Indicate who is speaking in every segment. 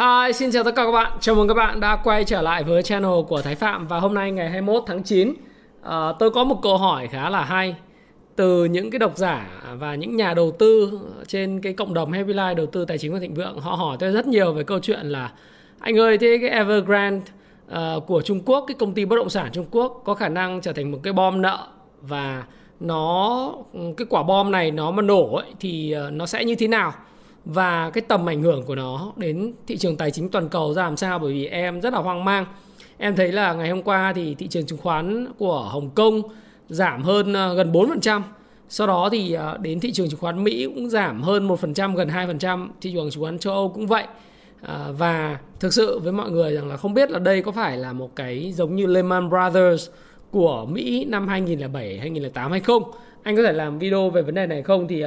Speaker 1: Hi, xin chào tất cả các bạn. Chào mừng các bạn đã quay trở lại với channel của Thái Phạm. Và hôm nay ngày 21 tháng 9 à, ờ, tôi có một câu hỏi khá là hay. Từ những cái độc giả và những nhà đầu tư trên cái cộng đồng Happy Life đầu tư tài chính và thịnh vượng họ hỏi tôi rất nhiều về câu chuyện là anh ơi thế cái Evergrande uh, của Trung Quốc cái công ty bất động sản Trung Quốc có khả năng trở thành một cái bom nợ và nó cái quả bom này nó mà nổ ấy, thì ờ, nó sẽ như thế nào? Và cái tầm ảnh hưởng của nó đến thị trường tài chính toàn cầu ra làm sao bởi vì em rất là hoang mang em thấy là ngày hôm qua thì thị trường chứng khoán của Hồng Kông giảm hơn ờ, gần 4%. Sau đó thì ờ, đến thị trường chứng khoán Mỹ cũng giảm hơn 1%, gần 2%, thị trường chứng khoán châu Âu cũng vậy. Ờ, và thực sự với mọi người rằng là không biết là đây có phải là một cái giống như Lehman Brothers của Mỹ năm 2007, 2008 hay không? Anh có thể làm video về vấn đề này không? Thì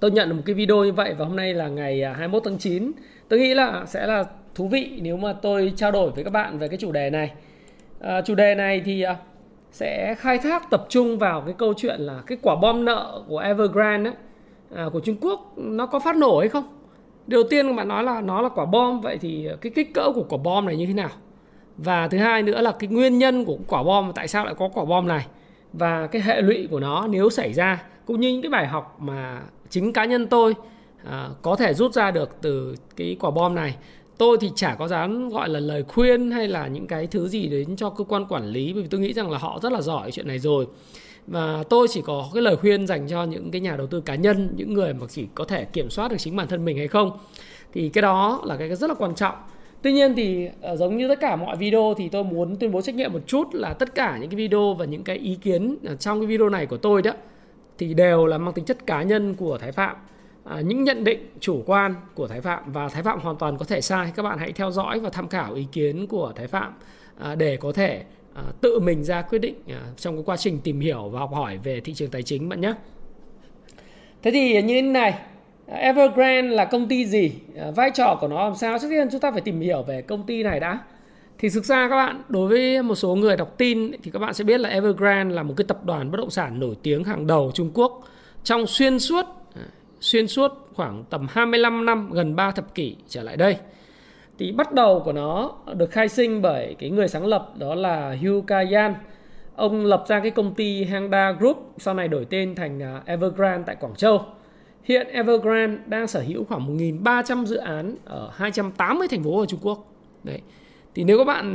Speaker 1: tôi nhận được một cái video như vậy và hôm nay là ngày à, 21 tháng 9. Tôi nghĩ là sẽ là thú vị nếu mà tôi trao đổi với các bạn về cái chủ đề này. À, chủ đề này thì à, sẽ khai thác tập trung vào cái câu chuyện là cái quả bom nợ của Evergrande ấy, à, của Trung Quốc nó có phát nổ hay không? Đầu tiên bạn nói là nó là quả bom vậy thì cái kích cỡ của quả bom này như thế nào? Và thứ hai nữa là cái nguyên nhân của quả bom tại sao lại có quả bom này và cái hệ lụy của nó nếu xảy ra cũng như những cái bài học mà chính cá nhân tôi à, có thể rút ra được từ cái quả bom này. Tôi thì chả có dám gọi là lời khuyên hay là những cái thứ gì đến cho cơ quan quản lý bởi vì tôi nghĩ rằng là họ rất là giỏi chuyện này rồi. Và tôi chỉ có cái lời khuyên dành cho những cái nhà đầu tư cá nhân những người mà chỉ có thể kiểm soát được chính bản thân mình hay không. Thì cái đó là cái rất là quan trọng. Tuy nhiên thì à, giống như tất cả mọi video thì tôi muốn tuyên bố trách nhiệm một chút là tất cả những cái video và những cái ý kiến à, trong cái video này của tôi đó thì đều là mang tính chất cá nhân của Thái Phạm à, những nhận định chủ quan của Thái Phạm và Thái Phạm hoàn toàn có thể sai. Các bạn hãy theo dõi và tham khảo ý kiến của Thái Phạm à, để có thể à, tự mình ra quyết định à, trong cái quá trình tìm hiểu và học hỏi về thị trường tài chính bạn nhé. Thế thì như thế này, Evergrande là công ty gì? À, vai trò của nó làm sao? Trước tiên chúng ta phải tìm hiểu về công ty này đã. Thì thực ra các bạn, đối với một số người đọc tin thì các bạn sẽ biết là Evergrande là một cái tập đoàn bất động sản nổi tiếng hàng đầu Trung Quốc trong xuyên suốt à, xuyên suốt khoảng tầm 25 năm, gần 3 thập kỷ trở lại đây. Thì bắt đầu của nó được khai sinh bởi cái người sáng lập đó là Hugh Kayan. Ông lập ra cái công ty Hangda Group, sau này đổi tên thành à, Evergrande tại Quảng Châu. Hiện Evergrande đang sở hữu khoảng 1.300 dự án ở 280 thành phố ở Trung Quốc. Đấy. Thì nếu các bạn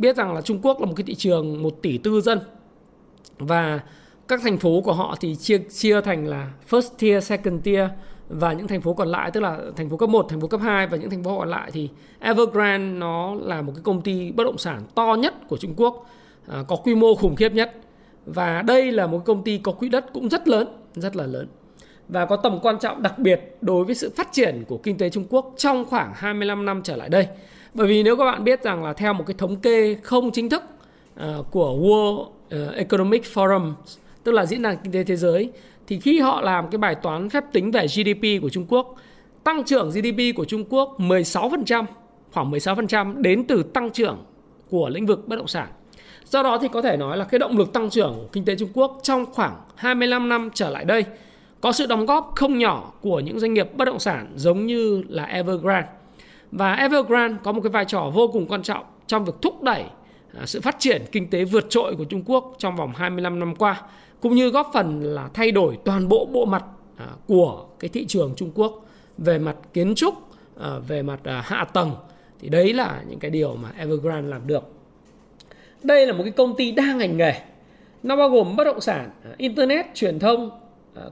Speaker 1: biết rằng là Trung Quốc là một cái thị trường 1 tỷ tư dân và các thành phố của họ thì chia chia thành là first tier, second tier và những thành phố còn lại tức là thành phố cấp 1, thành phố cấp 2 và những thành phố còn lại thì Evergrande nó là một cái công ty bất động sản to nhất của Trung Quốc, à, có quy mô khủng khiếp nhất. Và đây là một công ty có quỹ đất cũng rất lớn, rất là lớn và có tầm quan trọng đặc biệt đối với sự phát triển của kinh tế Trung Quốc trong khoảng 25 năm trở lại đây. Bởi vì nếu các bạn biết rằng là theo một cái thống kê không chính thức uh, của World ờ, Economic Forum tức là diễn đàn kinh tế thế giới thì khi họ làm cái bài toán phép tính về GDP của Trung Quốc tăng trưởng GDP của Trung Quốc 16% khoảng 16% đến từ tăng trưởng của lĩnh vực bất động sản. Do đó thì có thể nói là cái động lực tăng trưởng của kinh tế Trung Quốc trong khoảng 25 năm trở lại đây có sự đóng góp không nhỏ của những doanh nghiệp bất động sản giống như là Evergrande. Và Evergrande có một cái vai trò vô cùng quan trọng trong việc thúc đẩy à, sự phát triển kinh tế vượt trội của Trung Quốc trong vòng 25 năm qua cũng như góp phần là thay đổi toàn bộ bộ mặt à, của cái thị trường Trung Quốc về mặt kiến trúc, à, về mặt hạ tầng thì đấy là những cái điều mà Evergrande làm được. Đây là một cái công ty đa ngành nghề. Nó bao gồm bất động sản, internet, truyền thông,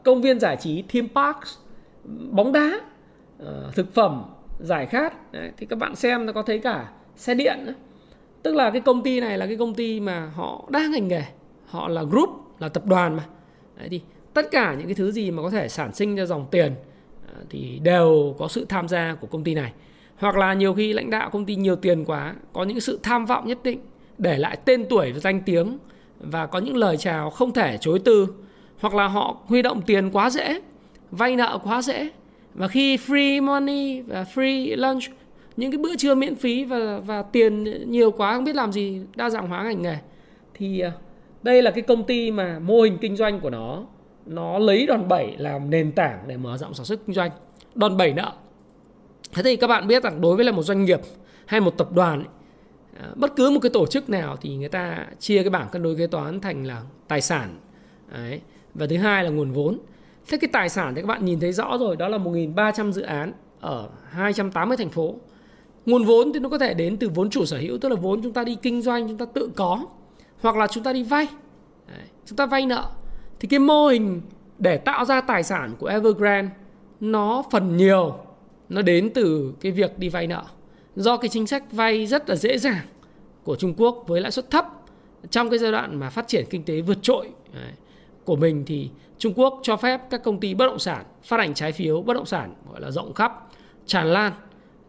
Speaker 1: công viên giải trí, theme parks, bóng đá, thực phẩm, giải khát. thì các bạn xem nó có thấy cả xe điện. Tức là cái công ty này là cái công ty mà họ đang ngành nghề. Họ là group, là tập đoàn mà đấy, thì tất cả những cái thứ gì mà có thể sản sinh ra dòng tiền à, thì đều có sự tham gia của công ty này hoặc là nhiều khi lãnh đạo công ty nhiều tiền quá, có những sự tham vọng nhất định, để lại tên tuổi và danh tiếng và có những lời chào không thể chối từ hoặc là họ huy động tiền quá dễ, vay nợ quá dễ và khi free money và free lunch, những cái bữa trưa miễn phí và và tiền nhiều quá, không biết làm gì, đa dạng hóa ngành nghề. Thì à, đây là cái công ty mà mô hình kinh doanh của nó. Nó lấy đòn bẩy làm nền tảng để mở rộng sản xuất kinh doanh. Đòn bẩy nợ thế thì các bạn biết rằng đối với là một doanh nghiệp hay một tập đoàn à, bất cứ một cái tổ chức nào thì người ta chia cái bảng cân đối kế toán thành là tài sản, Đấy. và thứ hai là nguồn vốn thế cái tài sản thì các bạn nhìn thấy rõ rồi, đó là 1.300 dự án ở 280 thành phố nguồn vốn thì nó có thể đến từ vốn chủ sở hữu, tức là vốn chúng ta đi kinh doanh, chúng ta tự có, hoặc là chúng ta đi vay Đấy. chúng ta vay nợ thì cái mô hình để tạo ra tài sản của Evergrande, nó phần nhiều, nó đến từ cái việc đi vay nợ do cái chính sách vay rất là dễ dàng của Trung Quốc với lãi suất thấp, trong cái giai đoạn mà phát triển kinh tế vượt trội, Đấy. của mình thì Trung Quốc cho phép các công ty bất động sản phát hành trái phiếu bất động sản gọi là rộng khắp tràn lan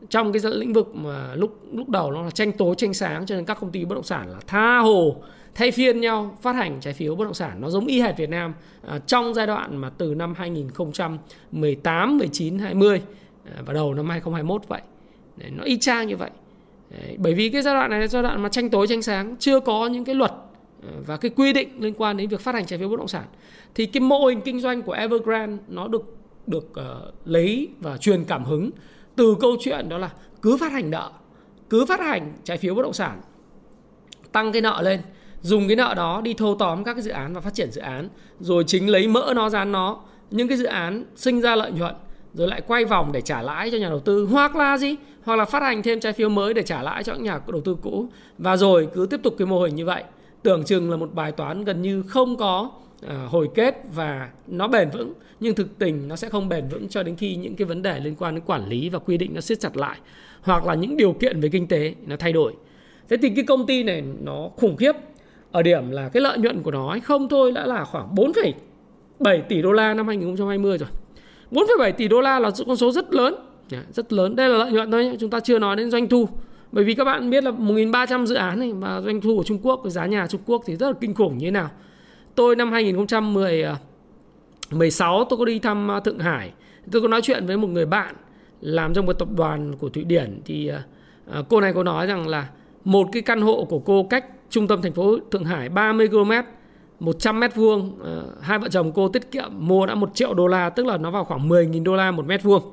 Speaker 1: trong cái lĩnh vực mà lúc lúc đầu nó là tranh tối tranh sáng cho nên các công ty bất động sản là tha hồ thay phiên nhau phát hành trái phiếu bất động sản nó giống y hệt Việt Nam à, trong giai đoạn mà từ năm 2018, 19, 20 à, và đầu năm 2021 vậy. Đấy, nó y chang như vậy. Đấy, bởi vì cái giai đoạn này là giai đoạn mà tranh tối tranh sáng chưa có những cái luật Ờ, và cái quy định liên quan đến việc phát hành trái phiếu bất động sản. Thì cái mô hình kinh doanh của Evergrande nó được được uh, lấy và truyền cảm hứng từ câu chuyện đó là cứ phát hành nợ cứ phát hành trái phiếu bất động sản tăng cái nợ lên dùng cái nợ đó đi thâu tóm các cái dự án và phát triển dự án rồi chính lấy mỡ nó dán nó. Những cái dự án sinh ra lợi nhuận rồi lại quay vòng để trả lãi cho nhà đầu tư hoặc là gì? Hoặc là phát hành thêm trái phiếu mới để trả lãi cho những nhà đầu tư cũ. Và rồi cứ tiếp tục cái mô hình như vậy tưởng chừng là một bài toán gần như không có uh, hồi kết và nó bền vững nhưng thực tình nó sẽ không bền vững cho đến khi những cái vấn đề liên quan đến quản lý và quy định nó siết chặt lại hoặc là những điều kiện về kinh tế nó thay đổi. Thế thì cái công ty này nó khủng khiếp ở điểm là cái lợi nhuận của nó không thôi đã là khoảng 4,7 tỷ đô la năm 2020 rồi. 4,7 tỷ đô la là con số rất lớn. Dạ, rất lớn. Đây là lợi nhuận thôi chúng ta chưa nói đến doanh thu bởi vì các bạn biết là 1.300 dự án này và doanh thu của Trung Quốc với giá nhà Trung Quốc thì rất là kinh khủng như thế nào. Tôi năm 2016 à, tôi có đi thăm à, Thượng Hải. Tôi có nói chuyện với một người bạn làm trong một tập đoàn của Thụy Điển thì à, cô này có nói rằng là một cái căn hộ của cô cách trung tâm thành phố Thượng Hải 30 km 100 mét vuông hai vợ chồng cô tiết kiệm mua đã 1 triệu đô la, tức là nó vào khoảng 10.000 đô la một mét vuông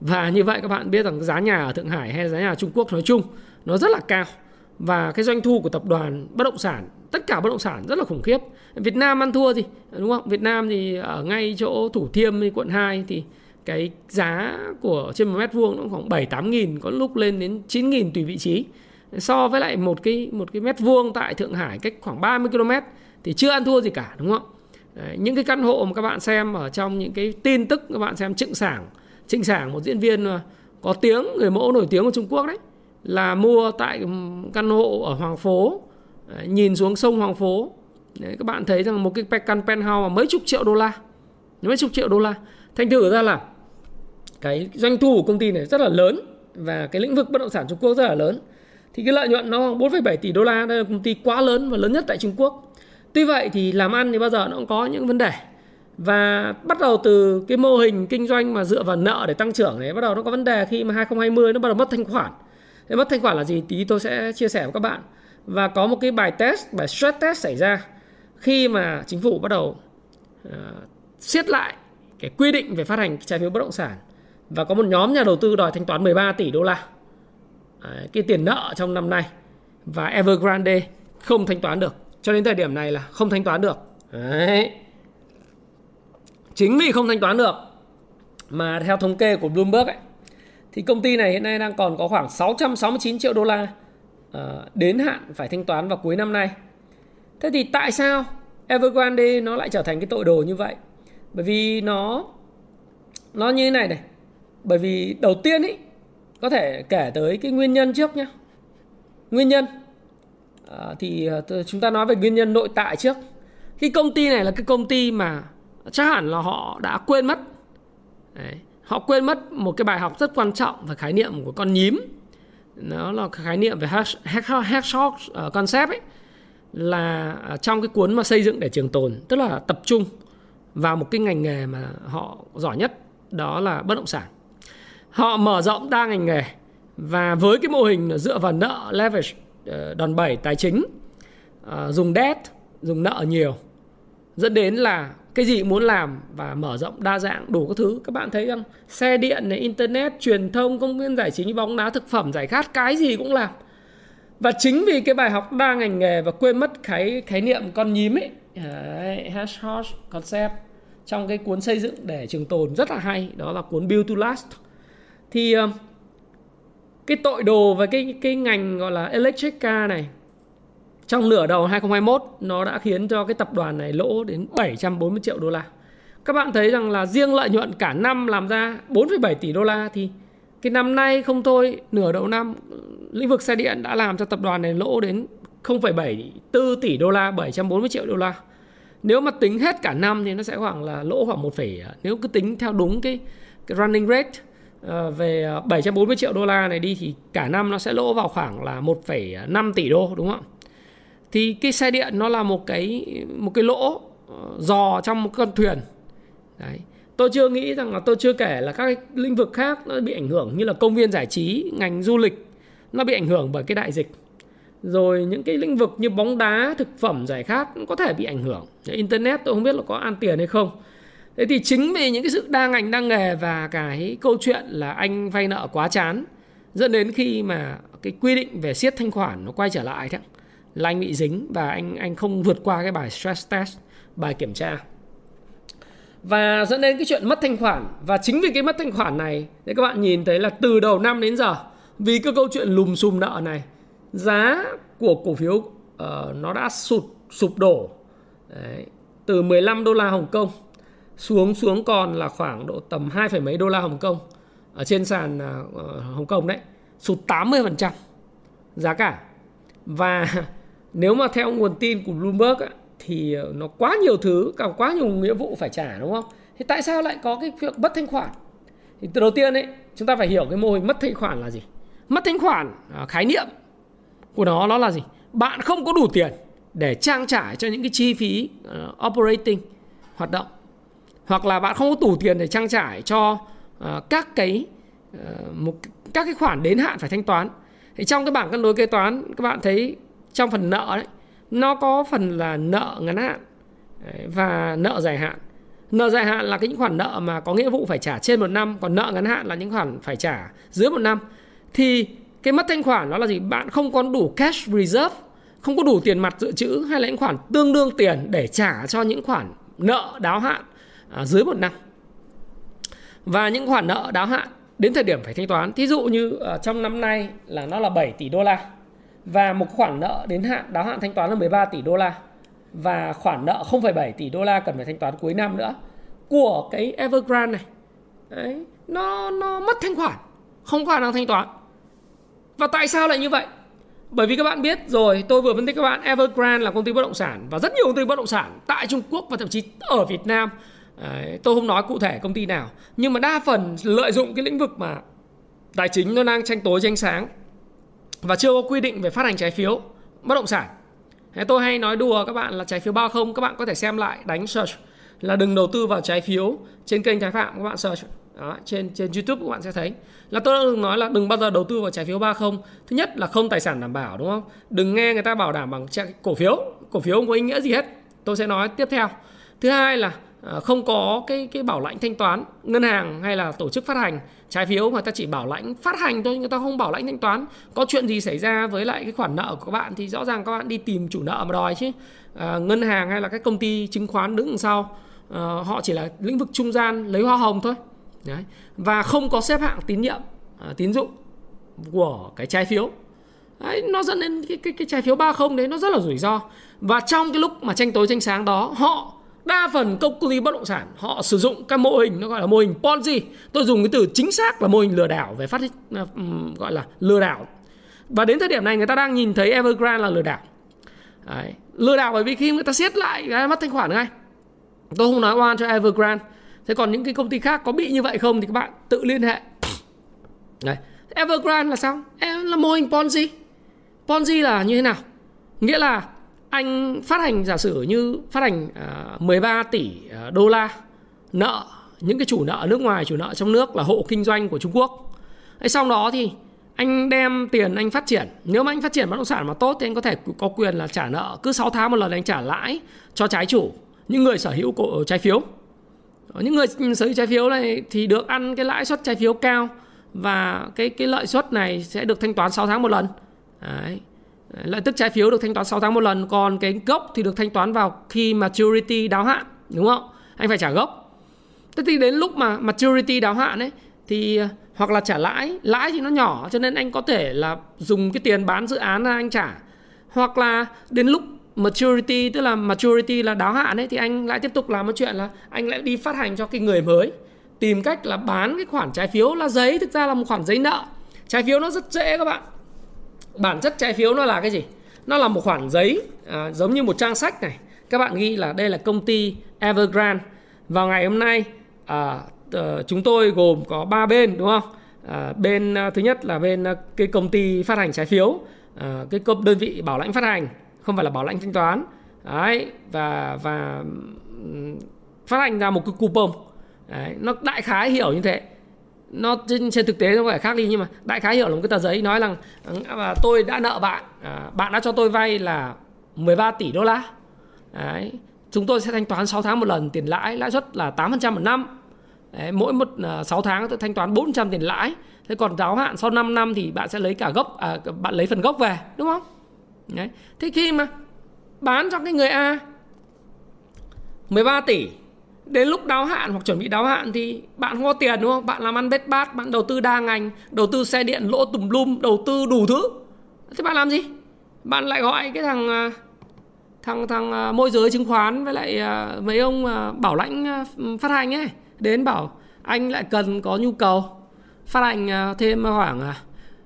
Speaker 1: và như vậy các bạn biết rằng giá nhà ở Thượng Hải hay giá nhà Trung Quốc nói chung nó rất là cao. Và cái doanh thu của tập đoàn bất động sản tất cả bất động sản rất là khủng khiếp. Việt Nam ăn thua gì đúng không? Việt Nam thì ở ngay chỗ Thủ Thiêm quận 2 thì cái giá của trên một mét vuông nó khoảng 7 8 nghìn có lúc lên đến 9 nghìn tùy vị trí. So với lại một cái một cái mét vuông tại Thượng Hải cách khoảng 30 km thì chưa ăn thua gì cả đúng không? Đấy, những cái căn hộ mà các bạn xem ở trong những cái tin tức các bạn xem Trịnh Sảng Trịnh Sảng một diễn viên ờ, có tiếng người mẫu nổi tiếng của Trung Quốc đấy là mua tại ừ, căn hộ ở Hoàng Phố ờ, nhìn xuống sông Hoàng Phố. Đấy, các bạn thấy rằng một cái căn penthouse mà mấy chục triệu đô la mấy chục triệu đô la. Thành thử ra là cái doanh thu của công ty này rất là lớn và cái lĩnh vực bất động sản Trung Quốc rất là lớn. Thì cái lợi nhuận nó 4,7 tỷ đô la đây là công ty quá lớn và lớn nhất tại Trung Quốc. Tuy vậy thì làm ăn thì bao giờ nó cũng có những vấn đề và bắt đầu từ cái mô hình kinh doanh mà dựa vào nợ để tăng trưởng này bắt đầu nó có vấn đề khi mà 2020 nó bắt đầu mất thanh khoản. Thế mất thanh khoản là gì? Tí tôi sẽ chia sẻ với các bạn. Và có một cái bài test bài stress test xảy ra khi mà chính phủ bắt đầu uh, siết lại cái quy định về phát hành trái phiếu bất động sản. Và có một nhóm nhà đầu tư đòi thanh toán 13 tỷ đô la. Đấy, cái tiền nợ trong năm nay và Evergrande không thanh toán được. Cho đến thời điểm này là không thanh toán được. Đấy chính vì không thanh toán được mà theo thống kê của Bloomberg ấy, thì công ty này hiện nay đang còn có khoảng 669 triệu đô la uh, đến hạn phải thanh toán vào cuối năm nay. Thế thì tại sao Evergrande nó lại trở thành cái tội đồ như vậy? Bởi vì nó nó như thế này này. Bởi vì đầu tiên ý có thể kể tới cái nguyên nhân trước nhé nguyên nhân uh, thì uh, chúng ta nói về nguyên nhân nội tại trước. Cái công ty này là cái công ty mà chắc hẳn là họ đã quên mất. Đấy. họ quên mất một cái bài học rất quan trọng về khái niệm của con nhím. Nó là khái niệm về hedgehog ờ, concept ấy. Là ờ, trong cái cuốn mà xây dựng để trường tồn, tức là tập trung vào một cái ngành nghề mà họ giỏi nhất, đó là bất động sản. Họ mở rộng đa ngành nghề và với cái mô hình dựa vào nợ, leverage ờ, đòn bẩy tài chính dùng debt, dùng nợ nhiều, dẫn đến là cái gì muốn làm và mở rộng đa dạng đủ các thứ. Các bạn thấy rằng xe điện này internet truyền thông công viên giải trí bóng đá thực phẩm giải khát cái gì cũng làm. Và chính vì cái bài học đa ngành nghề và quên mất cái khái niệm con nhím ấy Đấy, Hedgehog concept trong cái cuốn xây dựng để trường tồn rất là hay đó là cuốn Build to Last. Thì ờ, cái tội đồ và cái cái ngành gọi là electric car này trong nửa đầu 2021 nó đã khiến cho cái tập đoàn này lỗ đến 740 triệu đô la. Các bạn thấy rằng là riêng lợi nhuận cả năm làm ra 4,7 tỷ đô la thì cái năm nay không thôi, nửa đầu năm ừ, lĩnh vực xe điện đã làm cho tập đoàn này lỗ đến 0,74 tỷ đô la, 740 triệu đô la. Nếu mà tính hết cả năm thì nó sẽ khoảng là lỗ khoảng 1, nếu cứ tính theo đúng cái cái running rate ờ, về ờ, 740 triệu đô la này đi thì cả năm nó sẽ lỗ vào khoảng là 1,5 tỷ đô đúng không ạ? Thì cái xe điện nó là một cái một cái lỗ ờ, dò giò trong một con thuyền. Đấy. Tôi chưa nghĩ rằng là tôi chưa kể là các cái lĩnh vực khác nó bị ảnh hưởng như là công viên giải trí, ngành du lịch nó bị ảnh hưởng bởi cái đại dịch rồi những cái lĩnh vực như bóng đá thực phẩm giải khát cũng có thể bị ảnh hưởng internet tôi không biết là có an tiền hay không thế thì chính vì những cái sự đa ngành đa nghề và cái câu chuyện là anh vay nợ quá chán dẫn đến khi mà cái quy định về siết thanh khoản nó quay trở lại thế là anh bị dính và anh anh không vượt qua cái bài stress test bài kiểm tra. Và dẫn đến cái chuyện mất thanh khoản. Và chính vì cái mất thanh khoản này thì các bạn nhìn thấy là từ đầu năm đến giờ vì cái câu chuyện lùm xùm nợ này giá của cổ phiếu uh, nó đã sụt sụp đổ. Đấy, từ 15 đô la Hồng Kông xuống xuống còn là khoảng độ tầm 2, mấy đô la Hồng Kông. Ở trên sàn uh, Hồng Kông đấy sụt 80% giá cả. Và nếu mà theo nguồn tin của Bloomberg á, thì ờ, nó quá nhiều thứ cả quá nhiều nghĩa vụ phải trả đúng không? Thì tại sao lại có cái việc mất thanh khoản? Thì từ đầu tiên ấy chúng ta phải hiểu cái mô hình mất thanh khoản là gì. Mất thanh khoản à, khái niệm của nó nó là gì? Bạn không có đủ tiền để trang trải cho những cái chi phí uh, operating hoạt động. Hoặc là bạn không có đủ tiền để trang trải cho uh, các cái uh, một các cái khoản đến hạn phải thanh toán. Thì trong cái bảng cân đối kế toán các bạn thấy trong phần nợ đấy nó có phần là nợ ngắn hạn và nợ dài hạn. Nợ dài hạn là cái những khoản nợ mà có nghĩa vụ phải trả trên một năm còn nợ ngắn hạn là những khoản phải trả dưới một năm. Thì cái mất thanh khoản đó là gì? Bạn không có đủ cash reserve không có đủ tiền mặt dự trữ hay là những khoản tương đương tiền để trả cho những khoản nợ đáo hạn à, dưới một năm. Và những khoản nợ đáo hạn đến thời điểm phải thanh toán thí dụ như uh, trong năm nay là nó là 7 tỷ đô la và một khoản nợ đến hạn đáo hạn thanh toán là 13 tỷ đô la. Và khoản nợ 0,7 tỷ đô la cần phải thanh toán cuối năm nữa. Của cái Evergrande này. Đấy, nó nó mất thanh khoản. Không có khả năng thanh toán. Và tại sao lại như vậy? Bởi vì các bạn biết rồi tôi vừa phân tích các bạn Evergrande là công ty bất động sản và rất nhiều công ty bất động sản tại Trung Quốc và thậm chí ở Việt Nam. Đấy, tôi không nói cụ thể công ty nào. Nhưng mà đa phần lợi dụng cái lĩnh vực mà tài chính nó đang tranh tối tranh sáng và chưa có quy định về phát hành trái phiếu bất động sản. Thế tôi hay nói đùa các bạn là trái phiếu bao không các bạn có thể xem lại đánh search. Là đừng đầu tư vào trái phiếu trên kênh trái phạm các bạn search. Đó, trên trên YouTube các bạn sẽ thấy. Là tôi đã từng nói là đừng bao giờ đầu tư vào trái phiếu ba không. Thứ nhất là không tài sản đảm bảo đúng không? Đừng nghe người ta bảo đảm bằng cổ phiếu. Cổ phiếu không có ý nghĩa gì hết. Tôi sẽ nói tiếp theo. Thứ hai là Ờ, không có cái cái bảo lãnh thanh toán ngân hàng hay là tổ chức phát hành. Trái phiếu mà ta chỉ bảo lãnh phát hành thôi người ta không bảo lãnh thanh toán. Có chuyện gì xảy ra với lại cái khoản nợ của các bạn thì rõ ràng các bạn đi tìm chủ nợ mà đòi chứ. À, ngân hàng hay là các công ty chứng khoán đứng đằng sau à, họ chỉ là lĩnh vực trung gian lấy hoa hồng thôi. Đấy. và không có xếp hạng tín nhiệm à, tín dụng của cái trái phiếu. Đấy, nó dẫn đến cái, cái, cái trái phiếu ba không đấy nó rất là rủi ro. Và trong cái lúc mà tranh tối tranh sáng đó họ đa phần công ty bất động sản họ sử dụng các mô hình nó gọi là mô hình ponzi. Tôi dùng cái từ chính xác là mô hình lừa đảo về phát uh, gọi là lừa đảo. Và đến thời điểm này người ta đang nhìn thấy Evergrande là lừa đảo. Đấy. lừa đảo bởi vì khi người ta siết lại cái mất thanh khoản ngay tôi không nói oan cho Evergrande. Thế còn những cái công ty khác có bị như vậy không thì các bạn tự liên hệ. Đấy. Evergrande là sao? Em là mô hình Ponzi. Ponzi là như thế nào? Nghĩa là anh phát hành giả sử như phát hành à, uh, 13 tỷ à, đô la nợ những cái chủ nợ nước ngoài chủ nợ trong nước là hộ kinh doanh của Trung Quốc. Thế đó thì anh đem tiền anh phát triển. Nếu mà anh phát triển bất động sản mà tốt thì anh có thể có quyền là trả nợ cứ 6 tháng một lần anh trả lãi cho trái chủ những người sở hữu cổ trái phiếu. Những người sở hữu trái phiếu này thì được ăn cái lãi suất trái phiếu cao và cái cái lợi suất này sẽ được thanh toán 6 tháng một lần. Đấy lợi tức trái phiếu được thanh toán 6 tháng một lần, còn cái gốc thì được thanh toán vào khi maturity đáo hạn, đúng không? Anh phải trả gốc. Thế thì đến lúc mà maturity đáo hạn ấy, thì à, hoặc là trả lãi lãi thì nó nhỏ, cho nên anh có thể là dùng cái tiền bán dự án ra anh trả. Hoặc là đến lúc maturity, tức là maturity là đáo hạn ấy, thì anh lại tiếp tục làm một chuyện là anh lại đi phát hành cho cái người mới, tìm cách là bán cái khoản trái phiếu là giấy, thực ra là một khoản giấy nợ. Trái phiếu nó rất dễ các bạn bản chất trái phiếu nó là cái gì? Nó là một khoản giấy à, giống như một trang sách này. Các bạn ghi là đây là công ty Evergrande. Vào ngày hôm nay à, chúng tôi gồm có ba bên đúng không? À, bên à, thứ nhất là bên à, cái công ty phát hành trái phiếu à, cái công đơn vị bảo lãnh phát hành không phải là bảo lãnh thanh toán. Đấy và và phát hành ra một cái coupon. Đấy, nó đại khái hiểu như thế nó trên, trên thực tế nó phải khác đi nhưng mà đại khái hiểu là một cái tờ giấy nói rằng à, tôi đã nợ bạn. À, bạn đã cho tôi vay là 13 tỷ đô la. Đấy. Chúng tôi sẽ thanh toán 6 tháng một lần tiền lãi lãi suất là 8% một năm. Đấy, mỗi một uh, à, 6 tháng tôi thanh toán 400 tiền lãi. Thế còn giáo hạn sau 5 năm thì bạn sẽ lấy cả gốc à, bạn lấy phần gốc về đúng không? Đấy. thế khi mà bán cho cái người A 13 tỷ đến lúc đáo hạn hoặc chuẩn bị đáo hạn thì bạn không có tiền, đúng không? Bạn làm ăn bết bát, bạn đầu tư đa ngành, đầu tư xe điện, lỗ tùm lum, đầu tư đủ thứ. Thế bạn làm gì? Bạn lại gọi cái thằng à, thằng thằng à, môi giới chứng khoán với lại à, mấy ông bảo lãnh phát hành ấy. Đến bảo, anh lại cần có nhu cầu phát hành thêm khoảng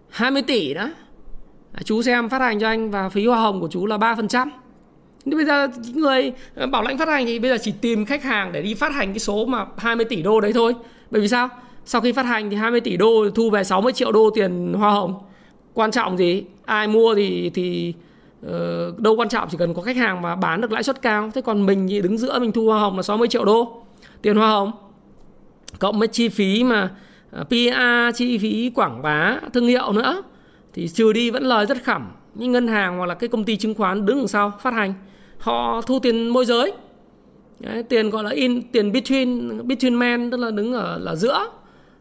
Speaker 1: 20 tỷ đó chú xem phát hành cho anh và phí hoa hồng của chú là 3% nhưng bây giờ người ờ, bảo lãnh phát hành thì bây giờ chỉ tìm khách hàng để đi phát hành cái số mà 20 tỷ đô đấy thôi. Bởi vì sao? Sau khi phát hành thì 20 tỷ đô thu về 60 triệu đô tiền hoa hồng. Quan trọng gì? Ai mua thì thì uh, đâu quan trọng chỉ cần có khách hàng mà bán được lãi suất cao. Thế còn mình thì đứng giữa mình thu hoa hồng là 60 triệu đô tiền hoa hồng. Cộng với chi phí mà ờ, PR chi phí quảng bá thương hiệu nữa thì trừ đi vẫn lời rất khẩm. Những ngân hàng hoặc là cái công ty chứng khoán đứng đằng sau phát hành họ thu tiền môi giới. Đấy, tiền gọi là in tiền between between man tức là đứng ở là giữa.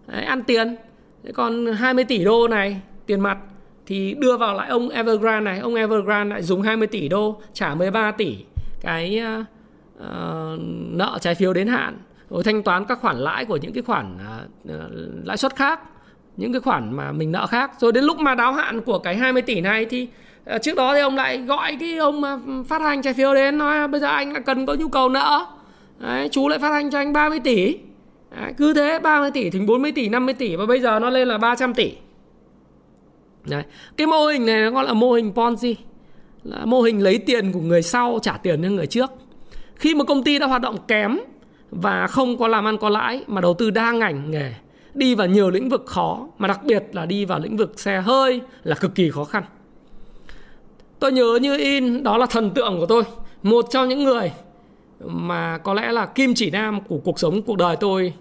Speaker 1: Đấy, ăn tiền. Thế còn 20 tỷ đô này tiền mặt thì đưa vào lại ông Evergrande này. Ông Evergrande lại dùng 20 tỷ đô trả 13 tỷ cái uh, nợ trái phiếu đến hạn. Rồi thanh toán các khoản lãi của những cái khoản uh, lãi suất khác những cái khoản mà mình nợ khác. Rồi đến lúc mà đáo hạn của cái 20 tỷ này thì Ờ, trước đó thì ông lại gọi cái ông phát hành trái phiếu đến nói bây giờ anh là cần có nhu cầu nợ. Đấy, chú lại phát hành cho anh 30 tỷ. Đấy, cứ thế 30 tỷ thành 40 tỷ 50 tỷ và bây giờ nó lên là 300 tỷ. Đấy. cái mô hình này nó gọi là mô hình Ponzi là mô hình lấy tiền của người sau trả tiền cho người trước. Khi mà công ty đã hoạt động kém và không có làm ăn có lãi mà đầu tư đa ngành nghề đi vào nhiều lĩnh vực khó mà đặc biệt là đi vào lĩnh vực xe hơi là cực kỳ khó khăn tôi nhớ như in đó là thần tượng của tôi một trong những người mà có lẽ là kim chỉ nam của cuộc sống cuộc đời tôi.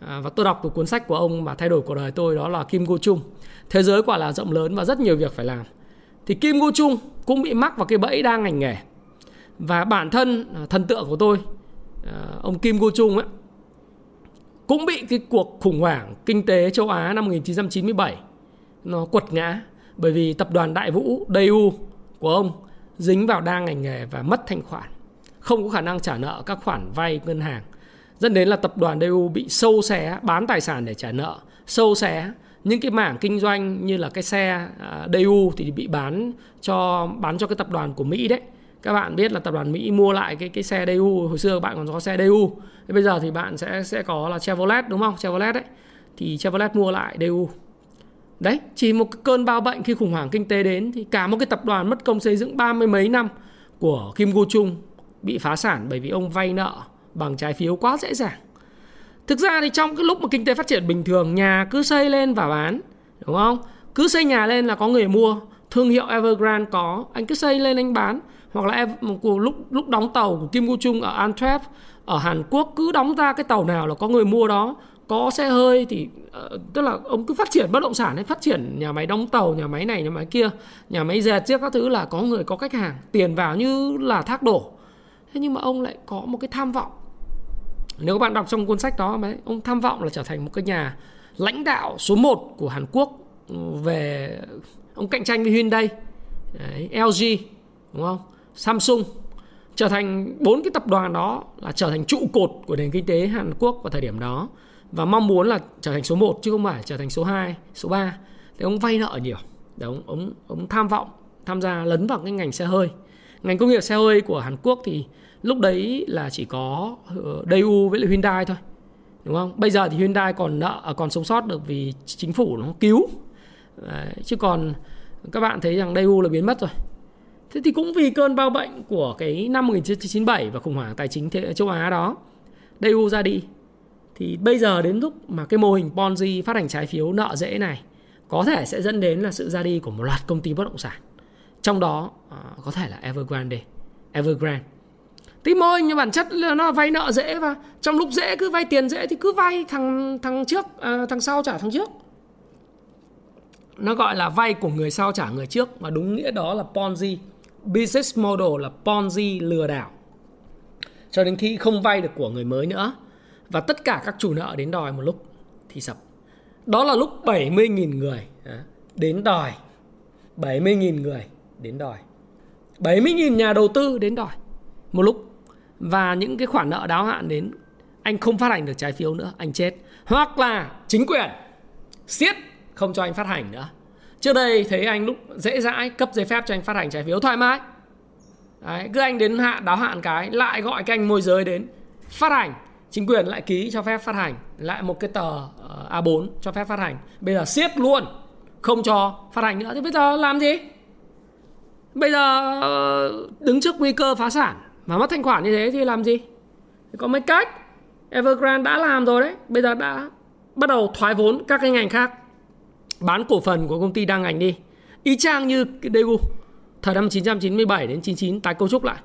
Speaker 1: À, và tôi đọc từ cuốn sách của ông mà thay đổi cuộc đời tôi đó là Kim Go Chung. Thế giới quả là rộng lớn và rất nhiều việc phải làm. Thì Kim Go Chung cũng bị mắc vào cái bẫy đa ngành nghề. Và bản thân à, thần tượng của tôi à, ông Kim Go Chung ấy cũng bị cái cuộc khủng hoảng kinh tế châu Á năm 1997 nó quật ngã. Bởi vì tập đoàn Đại Vũ Daewoo của ông, dính vào đa ngành nghề và mất thanh khoản, không có khả năng trả nợ các khoản vay ngân hàng. Dẫn đến là tập đoàn DU bị sâu xé, bán tài sản để trả nợ, sâu xé. Những cái mảng kinh doanh như là cái xe à, DU thì bị bán cho bán cho cái tập đoàn của Mỹ đấy. Các bạn biết là tập đoàn Mỹ mua lại cái cái xe DU hồi xưa bạn còn có xe Daewoo bây giờ thì bạn sẽ sẽ có là Chevrolet, đúng không? Chevrolet đấy. Thì Chevrolet mua lại DU đấy, chỉ một cơn bao bệnh khi khủng hoảng kinh tế đến thì cả một cái tập đoàn mất công xây dựng ba mươi mấy năm của Kim Go Chung bị phá sản bởi vì ông vay nợ bằng trái phiếu quá dễ dàng. Thực ra thì trong cái lúc mà kinh tế phát triển bình thường, nhà cứ xây lên và bán, đúng không? Cứ xây nhà lên là có người mua. Thương hiệu Evergrande có, anh cứ xây lên anh bán. Hoặc là của lúc lúc đóng tàu của Kim Gu Chung ở Antwerp, ở Hàn Quốc, cứ đóng ra cái tàu nào là có người mua đó có xe hơi thì uh, tức là ông cứ phát triển bất động sản ấy phát triển nhà máy đóng tàu nhà máy này nhà máy kia nhà máy dệt chiếc các thứ là có người có khách hàng tiền vào như là thác đổ. Thế nhưng mà ông lại có một cái tham vọng. Nếu các bạn đọc trong cuốn sách đó đấy ông tham vọng là trở thành một cái nhà lãnh đạo số 1 của Hàn Quốc ừ, về ông cạnh tranh với Hyundai đấy, LG đúng không? Samsung trở thành bốn cái tập đoàn đó là trở thành trụ cột của nền kinh tế Hàn Quốc vào thời điểm đó và mong muốn là trở thành số 1 chứ không phải trở thành số 2, số 3. Thì ông vay nợ nhiều. Để ông ông ông tham vọng tham gia lấn vào cái ngành xe hơi. Ngành công nghiệp xe hơi của Hàn Quốc thì lúc đấy là chỉ có ờ, Daewoo với lại Hyundai thôi. Đúng không? Bây giờ thì Hyundai còn nợ à, còn sống sót được vì chính phủ nó cứu. Đấy, chứ còn các bạn thấy rằng Daewoo là biến mất rồi. Thế thì cũng vì cơn bao bệnh của cái năm 1997 và khủng hoảng tài chính châu Á đó, Daewoo ra đi thì bây giờ đến lúc mà cái mô hình Ponzi phát hành trái phiếu nợ dễ này có thể sẽ dẫn đến là sự ra đi của một loạt công ty bất động sản. Trong đó uh, có thể là Evergrande. Evergrande. Tí mô hình nhưng bản chất là nó vay nợ dễ và trong lúc dễ cứ vay tiền dễ thì cứ vay thằng thằng trước à, thằng sau trả thằng trước. Nó gọi là vay của người sau trả người trước mà đúng nghĩa đó là Ponzi. Business model là Ponzi lừa đảo. Cho đến khi không vay được của người mới nữa và tất cả các chủ nợ đến đòi một lúc thì sập. Đó là lúc 70.000 người đến đòi. 70.000 người đến đòi. 70.000 nhà đầu tư đến đòi một lúc. Và những cái khoản nợ đáo hạn đến anh không phát hành được trái phiếu nữa, anh chết. Hoặc là chính quyền siết không cho anh phát hành nữa. Trước đây thấy anh lúc dễ dãi cấp giấy phép cho anh phát hành trái phiếu thoải mái. Đấy, cứ anh đến hạn đáo hạn cái lại gọi cái anh môi giới đến phát hành chính quyền lại ký cho phép phát hành, lại một cái tờ ờ, A4 cho phép phát hành. Bây giờ siết luôn, không cho phát hành nữa. Thì bây giờ làm gì? Bây giờ ờ, đứng trước nguy cơ phá sản mà mất thanh khoản như thế thì làm gì? Thì có mấy cách. Evergrande đã làm rồi đấy. Bây giờ đã bắt đầu thoái vốn các cái ngành khác. Bán cổ phần của công ty đa ngành đi. Y chang như Daegu. Thời năm 1997 đến 99 tái cấu trúc lại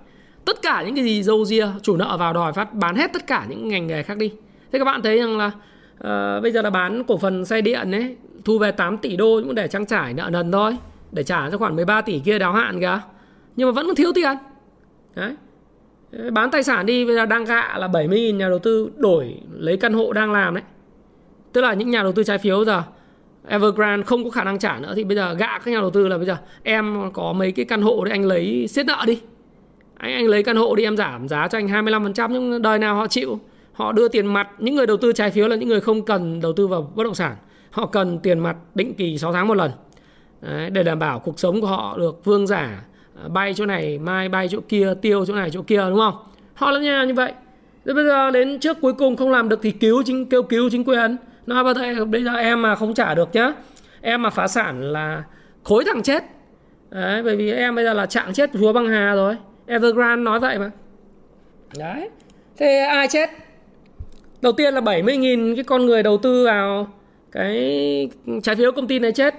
Speaker 1: tất cả những cái gì dâu ria chủ nợ vào đòi phát bán hết tất cả những ngành nghề khác đi. Thế các bạn thấy rằng là uh, bây giờ là bán cổ phần xe điện ấy thu về 8 tỷ đô cũng để trang trải nợ nần thôi để trả cho khoản 13 tỷ kia đáo hạn kìa. Nhưng mà vẫn còn thiếu tiền. Đấy. Bán tài sản đi bây giờ đang gạ là 70.000 nhà đầu tư đổi lấy căn hộ đang làm đấy. Tức là những nhà đầu tư trái phiếu giờ Evergrande không có khả năng trả nữa thì bây giờ gạ các nhà đầu tư là bây giờ em có mấy cái căn hộ để anh lấy xiết nợ đi anh anh lấy căn hộ đi em giảm giá cho anh 25% nhưng đời nào họ chịu? Họ đưa tiền mặt những người đầu tư trái phiếu là những người không cần đầu tư vào bất động sản. Họ cần tiền mặt định kỳ 6 tháng một lần. Đấy, để đảm bảo cuộc sống của họ được vương giả. À, bay chỗ này mai bay chỗ kia tiêu chỗ này chỗ kia đúng không? Họ là nhà như vậy. Thế bây giờ đến trước cuối cùng không làm được thì cứu chính kêu cứu chính quyền. Nói bây giờ bây giờ em mà không trả được nhá. Em mà phá sản là khối thằng chết. Đấy, bởi vì em bây giờ là trạng chết chúa băng hà rồi. Evergrande nói vậy mà. Đấy. Thế ai chết? Đầu tiên là 70.000 cái con người đầu tư vào cái trái phiếu công ty này chết.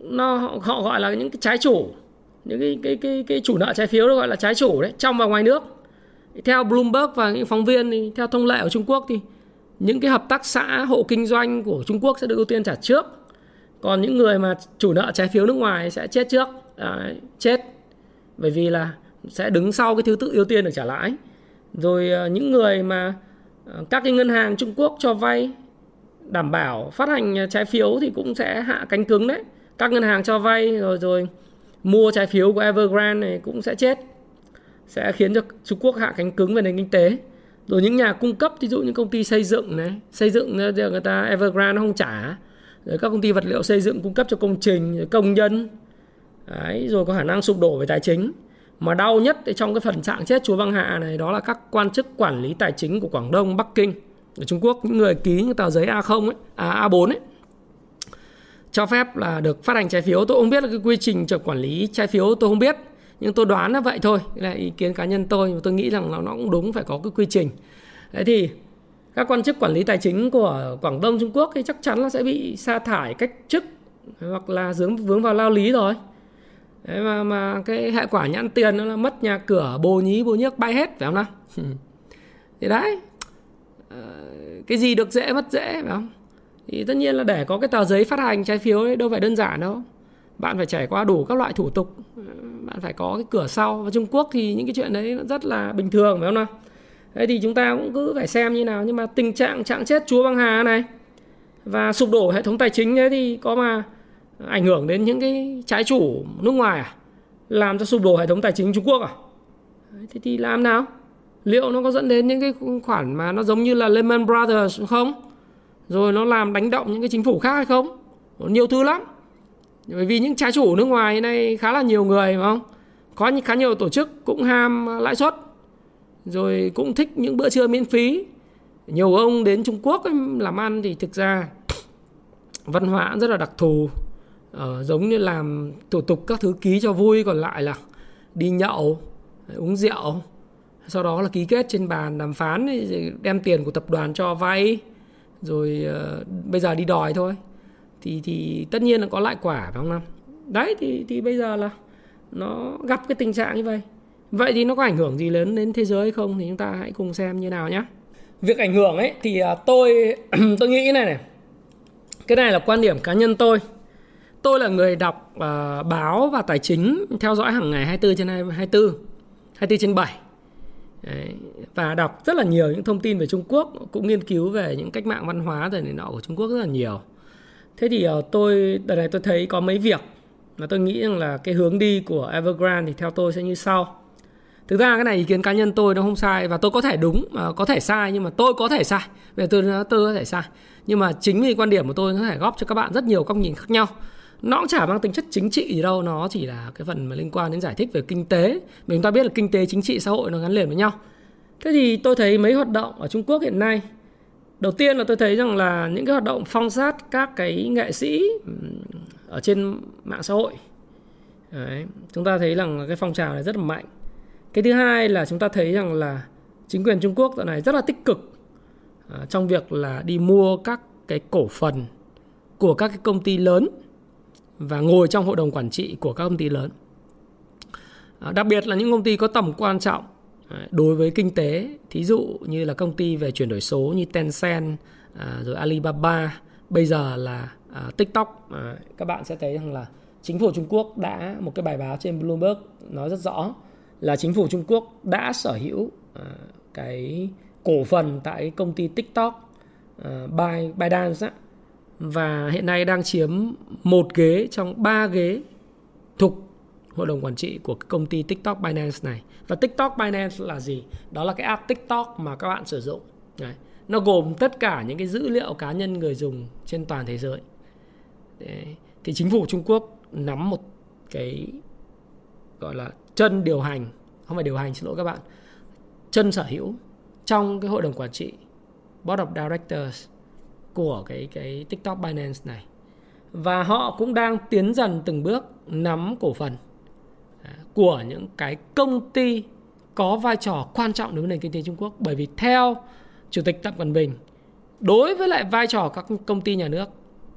Speaker 1: Nó họ gọi là những cái trái chủ. Những cái cái cái cái chủ nợ trái phiếu đó gọi là trái chủ đấy trong và ngoài nước. Theo Bloomberg và những phóng viên thì theo thông lệ ở Trung Quốc thì những cái hợp tác xã hộ kinh doanh của Trung Quốc sẽ được ưu tiên trả trước. Còn những người mà chủ nợ trái phiếu nước ngoài sẽ chết trước. Đấy, chết. Bởi vì là sẽ đứng sau cái thứ tự ưu tiên được trả lãi. Rồi ờ, những người mà ờ, các cái ngân hàng Trung Quốc cho vay đảm bảo phát hành trái phiếu thì cũng sẽ hạ cánh cứng đấy. Các ngân hàng cho vay rồi rồi mua trái phiếu của Evergrande này cũng sẽ chết sẽ khiến cho Trung Quốc hạ cánh cứng về nền kinh tế. Rồi những nhà cung cấp ví dụ như công ty xây dựng này xây dựng ờ, người ta Evergrande nó không trả. Rồi các công ty vật liệu xây dựng cung cấp cho công trình công nhân. Đấy, rồi có khả năng sụp đổ về tài chính mà đau nhất trong cái phần trạng chết chúa băng hạ này đó là các quan chức quản lý tài chính của Quảng Đông, Bắc Kinh ở Trung Quốc những người ký những tờ giấy A0 ấy, à, A4 ấy cho phép là được phát hành trái phiếu. Tôi không biết là cái quy trình cho quản lý trái phiếu tôi không biết nhưng tôi đoán là vậy thôi. Đây là ý kiến cá nhân tôi tôi nghĩ rằng nó, nó cũng đúng phải có cái quy trình. Thế thì các quan chức quản lý tài chính của Quảng Đông Trung Quốc thì chắc chắn là sẽ bị sa thải cách chức hoặc là dướng vướng vào lao lý rồi. Đấy mà mà cái hệ quả nhãn tiền nó là mất nhà cửa, bồ nhí, bồ nhiếc bay hết, phải không nào? Thì đấy ờ, cái gì được dễ mất dễ, phải không? Thì tất nhiên là để có cái tờ giấy phát hành trái phiếu ấy, đâu phải đơn giản đâu. Bạn phải trải qua đủ các loại thủ tục ờ, bạn phải có cái cửa sau. Và Trung Quốc thì những cái chuyện đấy nó rất là bình thường, phải không nào? Thế thì chúng ta cũng cứ phải xem như nào. Nhưng mà tình trạng trạng chết chúa băng hà này và sụp đổ hệ thống tài chính đấy thì có mà ảnh hưởng đến những cái trái chủ nước ngoài à? Làm cho sụp đổ hệ thống tài chính Trung Quốc à? Thế thì làm nào? Liệu nó có dẫn đến những cái khoản mà nó giống như là Lehman Brothers không? Rồi nó làm đánh động những cái chính phủ khác hay không? Nhiều thứ lắm. Bởi vì những trái chủ nước ngoài này khá là nhiều người, phải không? Có khá nhiều tổ chức cũng ham lãi suất, rồi cũng thích những bữa trưa miễn phí. Nhiều ông đến Trung Quốc làm ăn thì thực ra văn hóa rất là đặc thù ờ, giống như làm thủ tục các thứ ký cho vui còn lại là đi nhậu uống rượu. Sau đó là ký kết trên bàn đàm phán đem tiền của tập đoàn cho vay rồi uh, bây giờ đi đòi thôi. Thì thì tất nhiên là có lại quả phải không năm đấy thì thì bây giờ là nó gặp cái tình trạng như vậy. Vậy thì nó có ảnh hưởng gì lớn đến thế giới không? Thì chúng ta hãy cùng xem như nào nhé. Việc ảnh hưởng ấy thì uh, tôi tôi nghĩ này này. Cái này là quan điểm cá nhân tôi tôi là người đọc uh, báo và tài chính theo dõi hàng ngày 24 trên 24 24 trên 7 Đấy. và đọc rất là nhiều những thông tin về Trung Quốc cũng nghiên cứu về những cách mạng văn hóa rồi này nọ của Trung Quốc rất là nhiều. Thế thì uh, tôi đợt này tôi thấy có mấy việc mà tôi nghĩ rằng là cái hướng đi của Evergrande thì theo tôi sẽ như sau. Thực ra cái này ý kiến cá nhân tôi nó không sai và tôi có thể đúng mà có thể sai nhưng mà tôi có thể sai. Về tôi tôi có thể sai. Nhưng mà chính vì quan điểm của tôi nó có thể góp cho các bạn rất nhiều góc nhìn khác nhau nó cũng chả mang tính chất chính trị gì đâu nó chỉ là cái phần mà liên quan đến giải thích về kinh tế. Mình ta biết là kinh tế chính trị xã hội nó gắn liền với nhau. Thế thì tôi thấy mấy hoạt động ở Trung Quốc hiện nay đầu tiên là tôi thấy rằng là những cái hoạt động phong sát các cái nghệ sĩ ở trên mạng xã hội. Đấy, chúng ta thấy rằng cái phong trào này rất là mạnh. Cái thứ hai là chúng ta thấy rằng là chính quyền Trung Quốc dạo này rất là tích cực ờ, trong việc là đi mua các cái cổ phần của các cái công ty lớn và ngồi trong hội đồng quản trị của các công ty lớn. À, đặc biệt là những công ty có tầm quan trọng à, đối với kinh tế, thí dụ như là công ty về chuyển đổi số như Tencent, à, rồi Alibaba, bây giờ là TikTok. Các bạn sẽ thấy rằng là chính phủ Trung Quốc đã một cái bài báo trên Bloomberg nói rất rõ là chính phủ Trung Quốc đã sở hữu cái cổ phần tại công ty TikTok, ByteDance và hiện nay đang chiếm một ghế trong ba ghế thuộc hội đồng quản trị của công ty TikTok Binance này. Và TikTok Binance là gì? Đó là cái app TikTok mà các bạn sử dụng. Đấy. Nó gồm tất cả những cái dữ liệu cá nhân người dùng trên toàn thế giới. Đấy. Thì chính phủ Trung Quốc nắm một cái gọi là chân điều hành, không phải điều hành xin lỗi các bạn, chân sở hữu trong cái hội đồng quản trị Board of Directors của cái cái TikTok Binance này. Và họ cũng đang tiến dần từng bước nắm cổ phần à, của những cái công ty có vai trò quan trọng đối với nền kinh tế Trung Quốc. Bởi vì theo chủ tịch Tập Cận Bình, đối với lại vai trò các công ty nhà nước,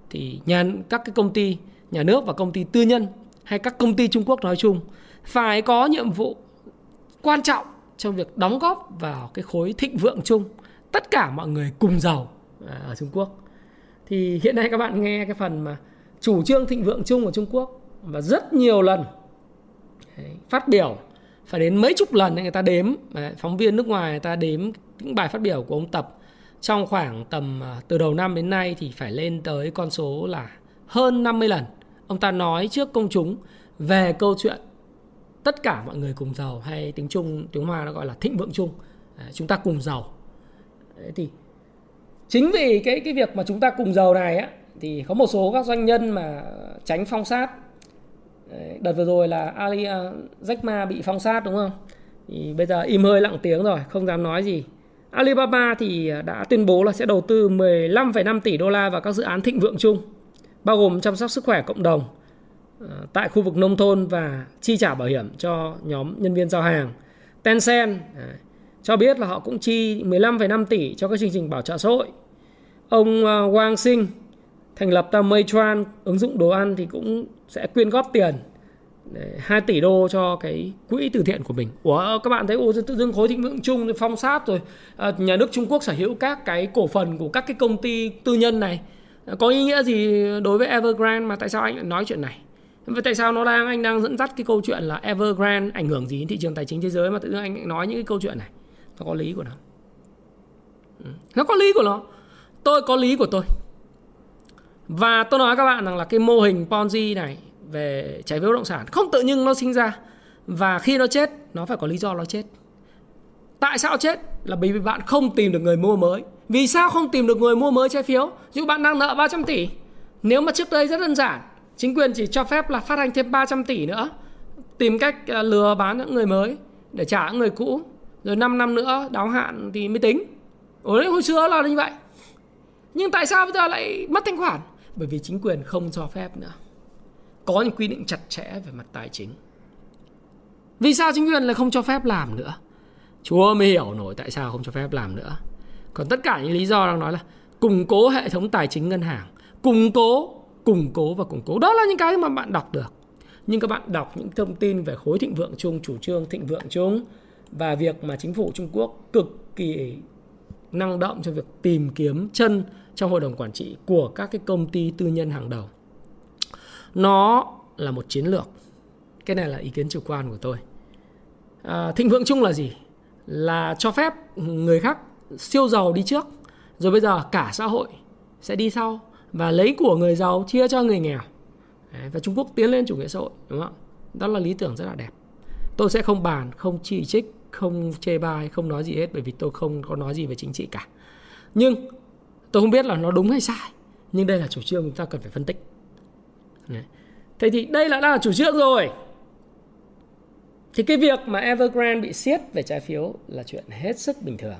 Speaker 1: thì nhà, các cái công ty nhà nước và công ty tư nhân hay các công ty Trung Quốc nói chung phải có nhiệm vụ quan trọng trong việc đóng góp vào cái khối thịnh vượng chung. Tất cả mọi người cùng giàu. À, ở Trung Quốc. Thì hiện nay các bạn nghe cái phần mà chủ trương thịnh vượng chung của Trung Quốc và rất nhiều lần đấy, phát biểu phải đến mấy chục lần người ta đếm đấy, phóng viên nước ngoài người ta đếm những bài phát biểu của ông Tập trong khoảng tầm à, từ đầu năm đến nay thì phải lên tới con số là hơn 50 lần. Ông ta nói trước công chúng về câu chuyện tất cả mọi người cùng giàu hay tiếng Trung tiếng Hoa nó gọi là thịnh vượng chung à, chúng ta cùng giàu. Thì chính vì cái cái việc mà chúng ta cùng giàu này á thì có một số các doanh nhân mà tránh phong sát. Đợt vừa rồi là Ali à, Jack Ma bị phong sát đúng không? Thì bây giờ im hơi lặng tiếng rồi không dám nói gì. Alibaba thì đã tuyên bố là sẽ đầu tư 15,5 tỷ đô la vào các dự án thịnh vượng chung bao gồm chăm sóc sức khỏe cộng đồng à, tại khu vực nông thôn và chi trả bảo hiểm cho nhóm nhân viên giao hàng. Tencent à, cho biết là họ cũng chi 15,5 tỷ cho các chương trình bảo trợ xã hội. Ông à, Wang Sinh thành lập ra Meituan ứng dụng đồ ăn thì cũng sẽ quyên góp tiền 2 tỷ đô cho cái quỹ từ thiện của mình. Ủa các bạn thấy ô tự dưng khối thịnh vượng chung phong sát rồi à, nhà nước Trung Quốc sở hữu các cái cổ phần của các cái công ty tư nhân này à, có ý nghĩa gì đối với Evergrande mà tại sao anh lại nói chuyện này? Và tại sao nó đang anh đang dẫn dắt cái câu chuyện là Evergrande ảnh hưởng gì đến thị trường tài chính thế giới mà tự dưng anh nói những cái câu chuyện này? Nó có lý của nó. Ừ, nó có lý của nó. Tôi có lý của tôi. Và tôi nói các bạn rằng là cái mô hình Ponzi này về trái phiếu bất động sản không tự nhiên nó sinh ra. Và khi nó chết nó phải có lý do nó chết. Tại sao chết? Là bởi vì bạn không tìm được người mua mới. Vì sao không tìm được người mua mới trái phiếu? Dù bạn đang nợ 300 tỷ nếu mà trước đây rất đơn giản chính quyền chỉ cho phép là phát hành thêm 300 tỷ nữa tìm cách à, lừa bán những người mới để trả những người cũ rồi 5 năm nữa, đáo hạn thì mới tính. Ủa hồi xưa là như vậy. Nhưng tại sao bây giờ lại mất thanh khoản? Bởi vì chính quyền không cho phép nữa. Có những quy định chặt chẽ về mặt tài chính. Vì sao chính quyền lại không cho phép làm nữa? Chúa mới hiểu nổi tại sao không cho phép làm nữa. Còn tất cả những lý do đang nói là củng cố hệ thống tài chính ngân hàng. Củng cố củng cố và củng cố. Đó là những cái mà bạn đọc được. Nhưng các bạn đọc những thông tin về khối thịnh vượng chung, chủ trương thịnh vượng chung và việc mà chính phủ Trung Quốc cực kỳ năng động cho việc tìm kiếm chân trong hội đồng quản trị của các cái công ty tư nhân hàng đầu. Nó là một chiến lược. Cái này là ý kiến chủ quan của tôi. À, thịnh vượng chung là gì? Là cho phép người khác siêu giàu đi trước rồi bây giờ cả xã hội sẽ đi sau và lấy của người giàu chia cho người nghèo. Đấy, và Trung Quốc tiến lên chủ nghĩa xã hội đúng không? Đó là lý tưởng rất là đẹp. Tôi sẽ không bàn không chỉ trích không chê bai, không nói gì hết, bởi vì tôi không có nói gì về chính trị cả nhưng tôi không biết là nó đúng hay sai, nhưng đây là chủ trương chúng ta cần phải phân tích Thế thì đây là đang là chủ trương rồi. Thì cái việc mà Evergrande bị siết về trái phiếu là chuyện hết sức bình thường.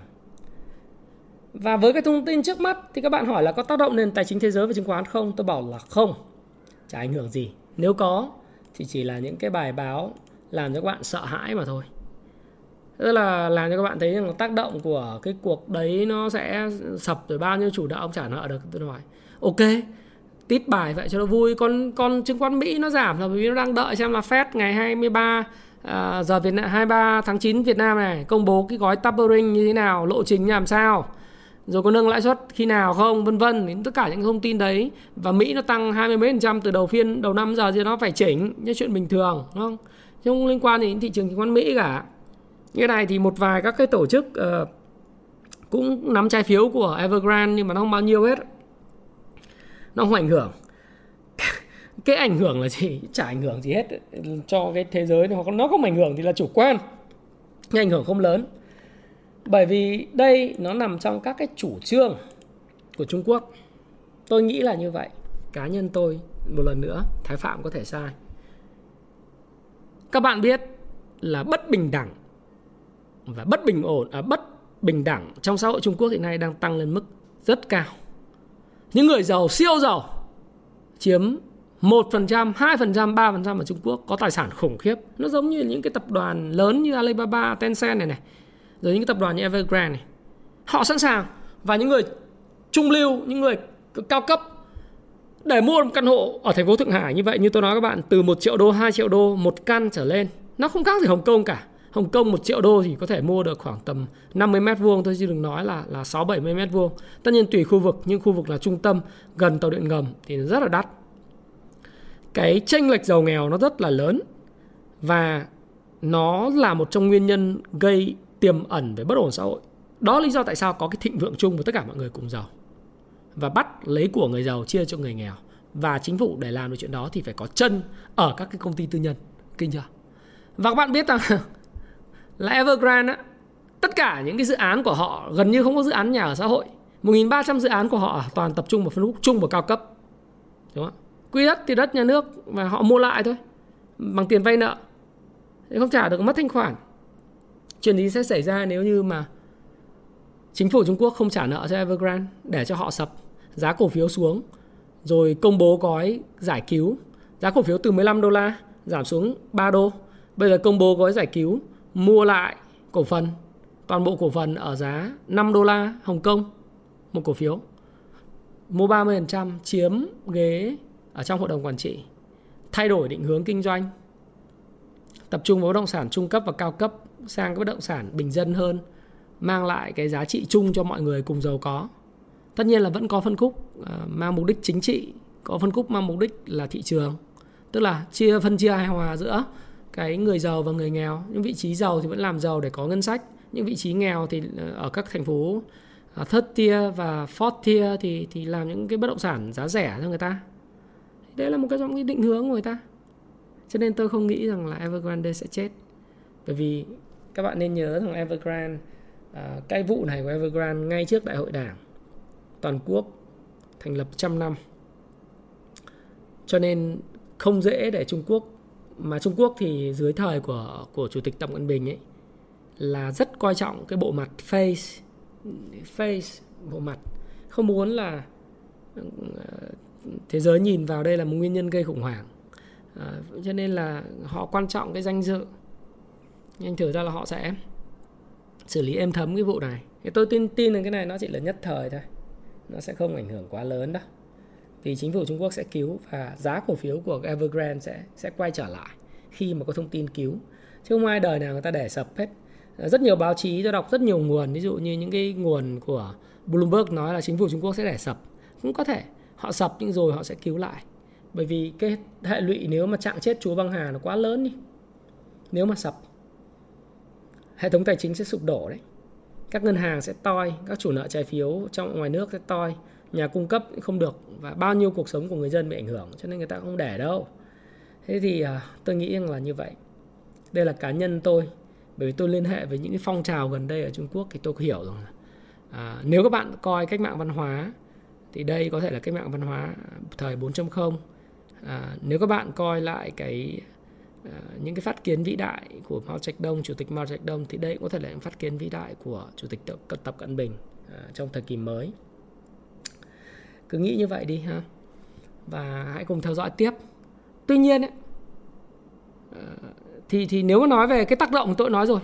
Speaker 1: Và với cái thông tin trước mắt thì các bạn hỏi là có tác động nền tài chính thế giới và chứng khoán không? Tôi bảo là không. Chả ảnh hưởng gì. Nếu có thì chỉ là những cái bài báo làm cho các bạn sợ hãi mà thôi. Tức là làm cho các bạn thấy rằng tác động của cái cuộc đấy nó sẽ sập rồi bao nhiêu chủ nợ ông trả nợ được tôi nói. Ok, tít bài vậy cho nó vui. Con con chứng khoán Mỹ nó giảm là vì nó đang đợi xem là Fed ngày 23 à, giờ Việt Nam 23 tháng 9 Việt Nam này công bố cái gói tapering như thế nào lộ trình làm sao rồi có nâng lãi suất khi nào không vân vân. Đến tất cả những thông tin đấy và Mỹ nó tăng hai mươi mấy phần trăm từ đầu phiên đầu năm giờ thì nó phải chỉnh như chuyện bình thường đúng không? Chứ không liên quan đến thị trường chứng khoán Mỹ cả như này thì một vài các cái tổ chức uh, cũng nắm trái phiếu của Evergrande nhưng mà nó không bao nhiêu hết. Nó không ảnh hưởng. Cái ảnh hưởng là gì? Chả ảnh hưởng gì hết. Cho cái thế giới hoặc nó không ảnh hưởng thì là chủ quan. Nhưng ảnh hưởng không lớn. Bởi vì đây nó nằm trong các cái chủ trương của Trung Quốc. Tôi nghĩ là như vậy. Cá nhân tôi một lần nữa Thái Phạm có thể sai. Các bạn biết là bất bình đẳng và bất bình ổn à, bất bình đẳng trong xã hội Trung Quốc hiện nay đang tăng lên mức rất cao những người giàu siêu giàu chiếm 1%, 2%, 3% ở Trung Quốc có tài sản khủng khiếp. Nó giống như những cái tập đoàn lớn như Alibaba, Tencent này này. Rồi những cái tập đoàn như Evergrande này. Họ sẵn sàng và những người trung lưu, những người cao cấp để mua một căn hộ ở thành phố Thượng Hải như vậy như tôi nói các bạn từ 1 triệu đô, 2 triệu đô một căn trở lên. Nó không khác gì Hồng Kông cả. Hồng Kông 1 triệu đô thì có thể mua được khoảng tầm 50 mét vuông thôi, chứ đừng nói là là 6 70 mét vuông. Tất nhiên tùy khu vực, nhưng khu vực là trung tâm, gần tàu điện ngầm thì rất là đắt. Cái chênh lệch giàu nghèo nó rất là lớn và nó là một trong nguyên nhân gây tiềm ẩn về bất ổn xã hội. Đó là lý do tại sao có cái thịnh vượng chung của tất cả mọi người cùng giàu. Và bắt lấy của người giàu chia cho người nghèo. Và chính phủ để làm được chuyện đó thì phải có chân ở các cái công ty tư nhân. Kinh chưa? Và các bạn biết rằng là Evergrande á, tất cả những cái dự án của họ gần như không có dự án nhà ở xã hội. 1.300 dự án của họ toàn tập trung vào phân khúc trung và cao cấp. Đúng không? quy đất thì đất nhà nước và họ mua lại thôi bằng tiền vay nợ. Thì không trả được mất thanh khoản. Chuyện gì sẽ xảy ra nếu như mà chính phủ Trung Quốc không trả nợ cho Evergrande để cho họ sập giá cổ phiếu xuống rồi công bố gói giải cứu? Giá cổ phiếu từ 15 đô la giảm xuống 3 đô. Bây giờ công bố gói giải cứu mua lại cổ phần toàn bộ cổ phần ở giá 5 đô la Hồng Kông một cổ phiếu. Mua 30% chiếm ghế ở trong hội đồng quản trị. Thay đổi định hướng kinh doanh. Tập trung vào bất động sản trung cấp và cao cấp sang các bất động sản bình dân hơn, mang lại cái giá trị chung cho mọi người cùng giàu có. Tất nhiên là vẫn có phân khúc ờ, mang mục đích chính trị, có phân khúc mang mục đích là thị trường. Tức là chia phân chia hài hòa giữa cái người giàu và người nghèo. Những vị trí giàu thì vẫn làm giàu để có ngân sách. Những vị trí nghèo thì ờ, ở các thành phố uh, third tier và fourth tier thì thì làm những cái bất động sản giá rẻ cho người ta. Đấy là một cái trong cái định hướng của người ta. Cho nên tôi không nghĩ rằng là Evergrande sẽ chết. Bởi vì các bạn nên nhớ rằng Evergrande uh, cái vụ này của Evergrande ngay trước đại hội đảng toàn quốc thành lập trăm năm. Cho nên không dễ để Trung Quốc mà Trung Quốc thì dưới thời của của chủ tịch Tập Cận Bình ấy là rất coi trọng cái bộ mặt face face bộ mặt. Không muốn là ờ, thế giới nhìn vào đây là một nguyên nhân gây khủng hoảng. À, cho nên là họ quan trọng cái danh dự. Nhưng thử ra là họ sẽ xử lý êm thấm cái vụ này. Thì tôi tin tin rằng cái này nó chỉ là nhất thời thôi. Nó sẽ không ảnh hưởng quá lớn đâu thì chính phủ Trung Quốc sẽ cứu và giá cổ phiếu của Evergrande sẽ sẽ quay trở lại khi mà có thông tin cứu. Chứ không ai đời nào người ta để sập hết. Rất nhiều báo chí, tôi đọc rất nhiều nguồn, ví dụ như những cái nguồn của Bloomberg nói là chính phủ Trung Quốc sẽ để sập. Cũng có thể họ sập nhưng rồi họ sẽ cứu lại. Bởi vì cái hệ lụy nếu mà chạm chết chúa băng hà nó quá lớn đi. Nếu mà sập, hệ thống tài chính sẽ sụp đổ đấy. Các ngân hàng sẽ toi, các chủ nợ trái phiếu trong, ngoài nước sẽ toi nhà cung cấp không được và bao nhiêu cuộc sống của người dân bị ảnh hưởng cho nên người ta không để đâu. Thế thì à, tôi nghĩ rằng là như vậy. Đây là cá nhân tôi bởi vì tôi liên hệ với những cái phong trào gần đây ở Trung Quốc thì tôi hiểu rằng à, nếu các bạn coi cách mạng văn hóa thì đây có thể là cách mạng văn hóa thời 4.0 à, nếu các bạn coi lại cái à, những cái phát kiến vĩ đại của Mao Trạch Đông, Chủ tịch Mao Trạch Đông thì đây cũng có thể là những phát kiến vĩ đại của Chủ tịch Tập, Tập Cận Bình à, trong thời kỳ mới. Cứ nghĩ như vậy đi ha. Và hãy cùng theo dõi tiếp. Tuy nhiên ấy, ờ, thì thì nếu mà nói về cái tác động tôi nói rồi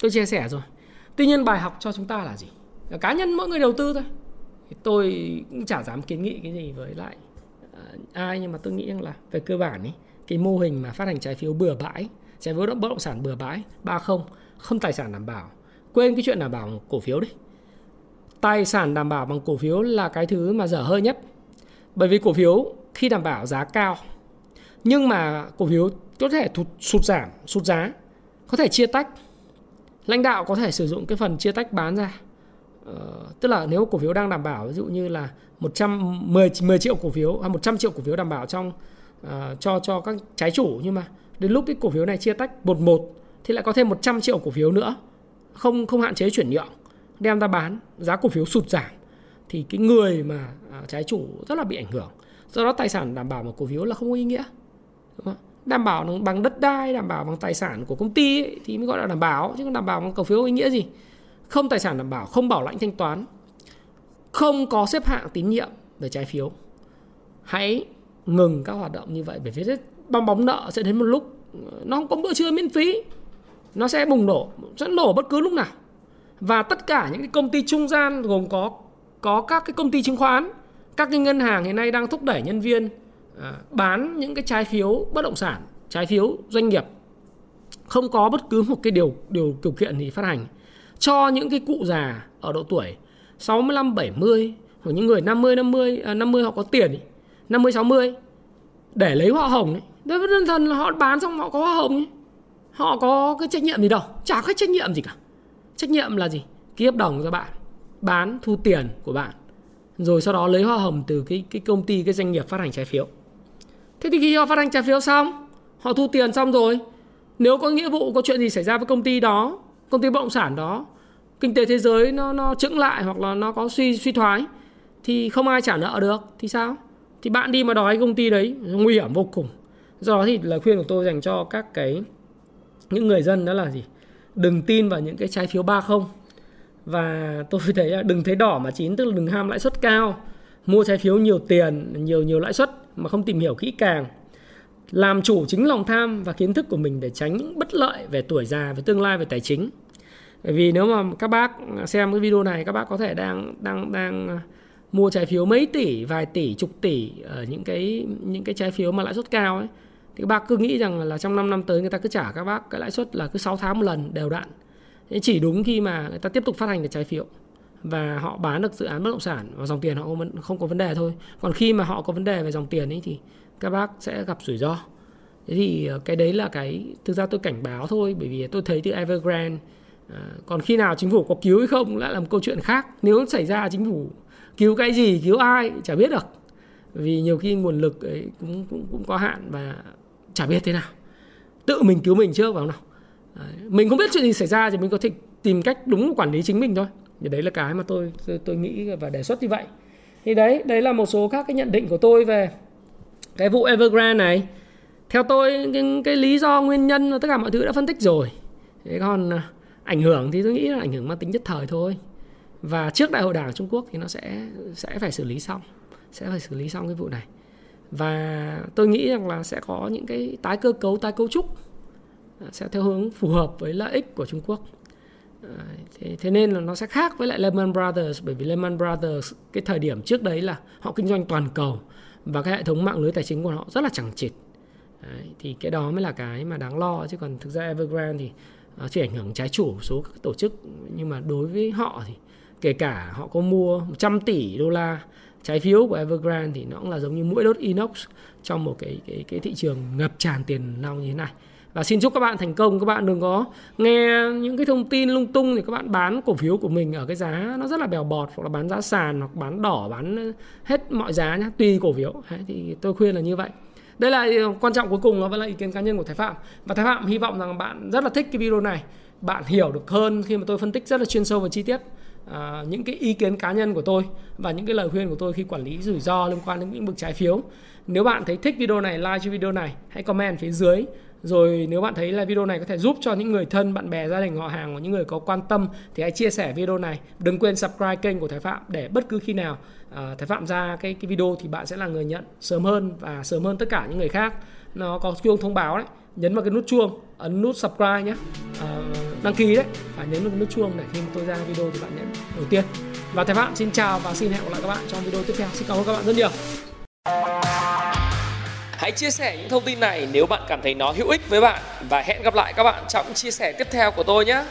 Speaker 1: tôi chia sẻ rồi tuy nhiên bài học cho chúng ta là gì là cá nhân mỗi người đầu tư thôi thì tôi cũng chả dám kiến nghị cái gì với lại ờ, ai nhưng mà tôi nghĩ rằng là về cơ bản ấy cái mô hình mà phát hành trái phiếu bừa bãi trái phiếu bất động sản bừa bãi ba không không tài sản đảm bảo quên cái chuyện đảm bảo cổ phiếu đi tài sản đảm bảo bằng cổ phiếu là cái thứ mà dở hơi nhất. Bởi vì cổ phiếu khi đảm bảo giá cao nhưng mà cổ phiếu có thể thụt, sụt giảm sụt giá có thể chia tách. Lãnh đạo có thể sử dụng cái phần chia tách bán ra. Ờ, tức là nếu cổ phiếu đang đảm bảo ví dụ như là 110 10 triệu cổ phiếu à, hay 100 triệu cổ phiếu đảm bảo trong uh, cho cho các trái chủ nhưng mà đến lúc cái cổ phiếu này chia tách một một thì lại có thêm 100 triệu cổ phiếu nữa. Không không hạn chế chuyển nhượng đem ra bán giá cổ phiếu sụt giảm thì cái người mà à, trái chủ rất là bị ảnh hưởng. Do đó tài sản đảm bảo một cổ phiếu là không có ý nghĩa đúng không? đảm bảo bằng đất đai đảm bảo bằng tài sản của công ty ấy, thì mới gọi là đảm bảo chứ không đảm bảo bằng cổ phiếu có ý nghĩa gì? Không tài sản đảm bảo không bảo lãnh thanh toán không có xếp hạng tín nhiệm về trái phiếu. Hãy ngừng các hoạt động như vậy bởi vì bong bóng nợ sẽ đến một lúc nó không có bữa trưa miễn phí nó sẽ bùng nổ sẽ nổ bất cứ lúc nào và tất cả những cái công ty trung gian gồm có có các cái công ty chứng khoán các cái ngân hàng hiện nay đang thúc đẩy nhân viên À, bán những cái trái phiếu bất động sản trái phiếu doanh nghiệp không có bất cứ một cái điều điều điều kiện gì phát hành cho những cái cụ già ở độ tuổi 65 70 hoặc những người 50 50 à, 50 họ có tiền ý, 50 60 để lấy hoa hồng ấy. Đơn thần là họ bán xong họ có hoa hồng ấy. Họ có cái trách nhiệm gì đâu, chả có trách nhiệm gì cả. Trách nhiệm là gì? Ký hợp đồng cho bạn, bán thu tiền của bạn. Rồi sau đó lấy hoa hồng từ cái cái công ty cái doanh nghiệp phát hành trái phiếu. Thế thì khi họ phát hành trái phiếu xong Họ thu tiền xong rồi Nếu có nghĩa vụ có chuyện gì xảy ra với công ty đó Công ty bất động sản đó Kinh tế thế giới nó nó chững lại Hoặc là nó có suy suy thoái Thì không ai trả nợ được Thì sao Thì bạn đi mà đòi công ty đấy Nguy hiểm vô cùng Do đó thì lời khuyên của tôi dành cho các cái Những người dân đó là gì Đừng tin vào những cái trái phiếu ba không. Và tôi thấy là đừng thấy đỏ mà chín, Tức là đừng ham lãi suất cao. Mua trái phiếu nhiều tiền, Nhiều nhiều lãi suất mà không tìm hiểu kỹ càng. Làm chủ chính lòng tham và kiến thức của mình để tránh những bất lợi về tuổi già, về tương lai, về tài chính. Bởi vì nếu mà các bác xem cái video này, các bác có thể đang đang đang à, mua trái phiếu mấy tỷ, vài tỷ, chục tỷ ở những cái những cái trái phiếu mà lãi suất cao ấy thì các bác cứ nghĩ rằng là trong 5 năm tới người ta cứ trả các bác cái lãi suất là cứ 6 tháng một lần đều đặn. Thế chỉ đúng khi mà người ta tiếp tục phát hành được trái phiếu và họ bán được dự án bất động sản và dòng tiền họ không có vấn đề thôi. Còn khi mà họ có vấn đề về dòng tiền ấy thì các bác sẽ gặp rủi ro. Thế thì ờ, cái đấy là cái thực ra tôi cảnh báo thôi bởi vì tôi thấy từ Evergrande à, còn khi nào chính phủ có cứu hay không lại là một câu chuyện khác. Nếu xảy ra chính phủ cứu cái gì cứu ai chả biết được. Vì nhiều khi nguồn lực ấy cũng cũng cũng có hạn và chả biết thế nào. Tự mình cứu mình trước vào nào. Đấy. mình không biết chuyện gì xảy ra thì mình có thể tìm cách đúng quản lý chính mình thôi. Thì đấy là cái mà tôi tôi, tôi nghĩ và đề xuất như vậy. Thì đấy đấy là một số các cái nhận định của tôi về cái vụ Evergrande này. Theo tôi cái, cái lý do nguyên nhân tất cả mọi thứ đã phân tích rồi thế còn à, ảnh hưởng thì tôi nghĩ là ảnh hưởng mang tính nhất thời thôi. Và trước đại hội đảng Trung Quốc thì nó sẽ sẽ phải xử lý xong sẽ phải xử lý xong cái vụ này và tôi nghĩ rằng là sẽ có những cái tái cơ cấu tái cấu trúc à, sẽ theo hướng phù hợp với lợi ích của Trung Quốc. À, thế, thế nên là nó sẽ khác với lại Lehman Brothers bởi vì Lehman Brothers cái thời điểm trước đấy là họ kinh doanh toàn cầu và cái hệ thống mạng lưới tài chính của họ rất là chẳng chịt. Đấy, thì cái đó mới là cái mà đáng lo chứ còn thực ra Evergrande thì à, chỉ ảnh hưởng trái chủ số các tổ chức nhưng mà đối với họ thì kể cả họ có mua 100 tỷ đô la trái phiếu của Evergrande thì nó cũng là giống như mũi đốt inox trong một cái cái cái thị trường ngập tràn tiền nong như thế này. Và xin chúc các bạn thành công. Các bạn đừng có nghe những cái thông tin lung tung thì các bạn bán cổ phiếu của mình ở cái giá nó rất là bèo bọt hoặc là bán giá sàn hoặc bán đỏ bán hết mọi giá nhé tùy cổ phiếu. Đấy, thì tôi khuyên là như vậy. Đây là ờ, quan trọng cuối cùng nó vẫn là ý kiến cá nhân của Thái Phạm. Và Thái Phạm hy vọng rằng bạn rất là thích cái video này. Bạn hiểu được hơn khi mà tôi phân tích rất là chuyên sâu và chi tiết à, những cái ý kiến cá nhân của tôi và những cái lời khuyên của tôi khi quản lý rủi ro liên quan đến lĩnh vực trái phiếu. Nếu bạn thấy thích video này like cho video này hãy comment phía dưới. Rồi nếu bạn thấy là video này có thể giúp cho những người thân bạn bè gia đình họ hàng và những người có quan tâm thì hãy chia sẻ video này. Đừng quên subscribe kênh của thái phạm để bất cứ khi nào à, thái phạm ra cái cái video thì bạn sẽ là người nhận sớm hơn và sớm hơn tất cả những người khác. Nó có chuông thông báo đấy nhấn vào cái nút chuông ấn nút subscribe nhé. À, đăng ký đấy phải nhấn vào cái nút chuông để khi tôi ra video thì bạn nhận đầu tiên. Và thái phạm xin chào và xin hẹn gặp lại các bạn trong video tiếp theo. Xin cảm ơn các bạn rất nhiều. Hãy chia sẻ những thông tin này nếu bạn cảm thấy nó hữu ích với bạn. Và hẹn gặp lại các bạn trong chia sẻ tiếp theo của tôi nhé.